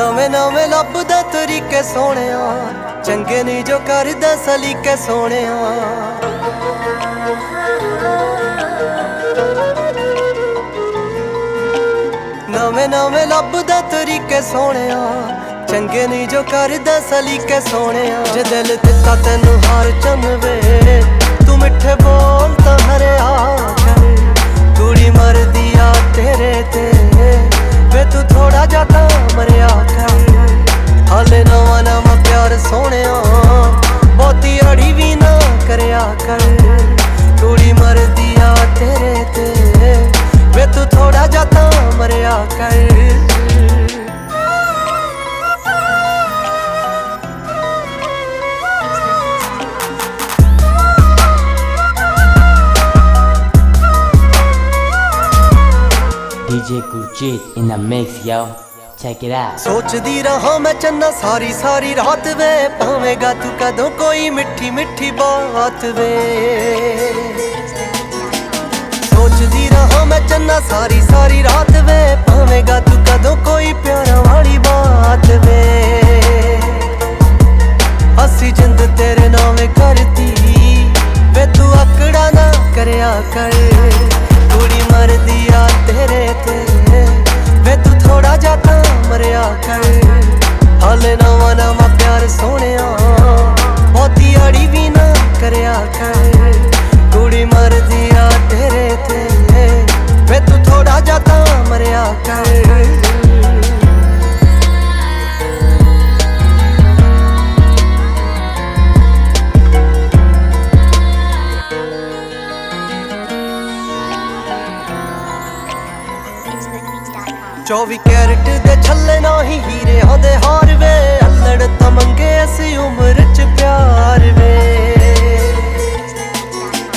ਨਵੇਂ ਨਵੇਂ ਲੱਭਦਾ ਤਰੀਕੇ ਸੋਹਣਿਆ। ਚੰਗੇ ਨਹੀਂ ਜੋ ਕਰਦਾ, ਸਲੀਕੇ ਸੋਹਣਿਆ। ਨਵੇਂ ਨਵੇਂ ਲੱਭਦਾ ਤਰੀਕੇ ਸੋਹਣਿਆ। ਚੰਗੇ ਨਹੀਂ ਜੋ ਕਰਦਾ, ਸਲੀਕੇ ਸੋਹਣਿਆ। ਜੇ ਦਿਲ ਦਿੱਤਾ ਤੈਨੂੰ ਹਾਰ ਚੰਨਵੇ ਤੂੰ ਮਿੱਠੇ ਬੋਲ ਤਾਂ ਹਰਿਆ ਕਰ। ਕੁੜੀ ਮਰਦੀ ਆ ਤੇਰੇ ਤੇ, ਵੇ ਤੂੰ ਥੋੜਾ ਜਿਹਾ ਤਾਂ ਮਰਿਆ ਕਰ ਹਾਲੇ ਨਵਾਂ ਨਵਾਂ ਪਿਆਰ ਸੋਹਣਿਆ। ਬਹੁਤੀ ਅੜੀ ਵੀ ਨਾ ਕਰਿਆ ਕਰ। ਕੁੜੀ ਮਰਦੀ ਆ ਤੇਰੇ ਤੇ। ਵੇ ਤੂੰ ਥੋੜਾ ਜਿਹਾ ਤਾਂ ਮਰਿਆ ਕਰ। DJ Gurjit in the mix, yo. Check it out. ਸੋਚਦੀ ਰਹਾ ਮੈਂ ਚੰਨਾ, ਸਾਰੀ ਸਾਰੀ ਰਾਤ ਵੇ ਪਾਵੇਂਗਾ ਤੂੰ ਕਦੋਂ ਕੋਈ ਮਿੱਠੀ ਮਿੱਠੀ ਬਾਤ ਵੇ। ਸੋਚਦੀ ਰਹਾ ਮੈਂ ਚੰਨਾ, ਸਾਰੀ ਸਾਰੀ ਰਾਤ ਵੇ ਪਾਵੇਂਗਾ ਤੂੰ ਕਦੋਂ ਕੋਈ ਪਿਆਰਾਂ ਵਾਲੀ ਬਾਤ ਵੇ। ਅਸੀਂ ਜਿੰਦ ਤੇਰੇ ਨਾਵੇਂ ਕਰਦੀ ਵੇ ਤੂੰ ਅਕੜਾ ਨਾ ਕਰਿਆ ਕਰ, ਕੁੜੀ ਮਰਦੀ ਆ ਤੇਰੇ ਤੇ। ਮਰਿਆ ਕਰ ਹਾਲੇ ਨਵਾਂ ਨਵਾਂ ਪਿਆਰ ਸੋਹਣਿਆ 24 ਕੈਰਟ ਦੇ ਛੱਲੇ ਨਹੀਂ ਹੀਰਿਆਂ ਦੇ ਹਾਰ ਵੇ। ਅਲੜ ਤਾਂ ਮੰਗੇ ਅਸੀਂ ਉਮਰ ਚ ਪਿਆਰ ਵੇ।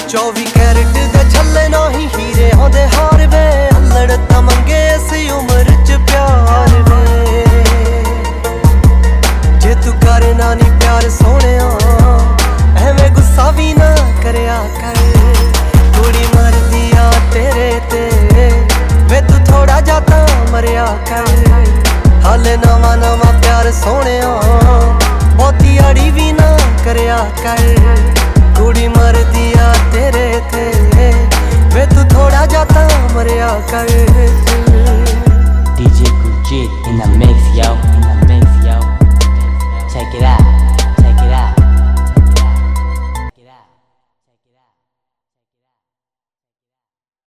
24 ਕੈਰਟ ਦੇ ਛੱਲੇ ਨਹੀਂ ਹੀਰਿਆਂ ਦੇ ਹਾਰ ਵੇ। ਅਲੜ ਤਾਂ ਮੰਗੇ ਅਸੀਂ ਉਮਰ ਚ ਪਿਆਰ ਵੇ। ਜੇ ਤੂੰ ਕਰਨਾ ਨਹੀਂ ਪਿਆਰ ਸੋਹਣਿਆ, ਐਵੇਂ ਗੁੱਸਾ ਵੀ ਨਾ ਕਰਿਆ ਕਰ। ਕਰ ਹਾਲੇ ਨਵਾਂ ਨਵਾਂ ਪਿਆਰ ਸੋਹਣਿਆ। ਬਹੁਤੀ ਅੜੀ ਵੀ ਨਾ ਕਰਿਆ ਕਰ। ਕੁੜੀ ਮਰਦੀ ਆ ਤੇਰੇ ਤੇ। ਵੇ ਤੂੰ ਥੋੜਾ ਜਿਹਾ ਤਾਂ ਮਰਿਆ ਕਰ। DJ Gurjit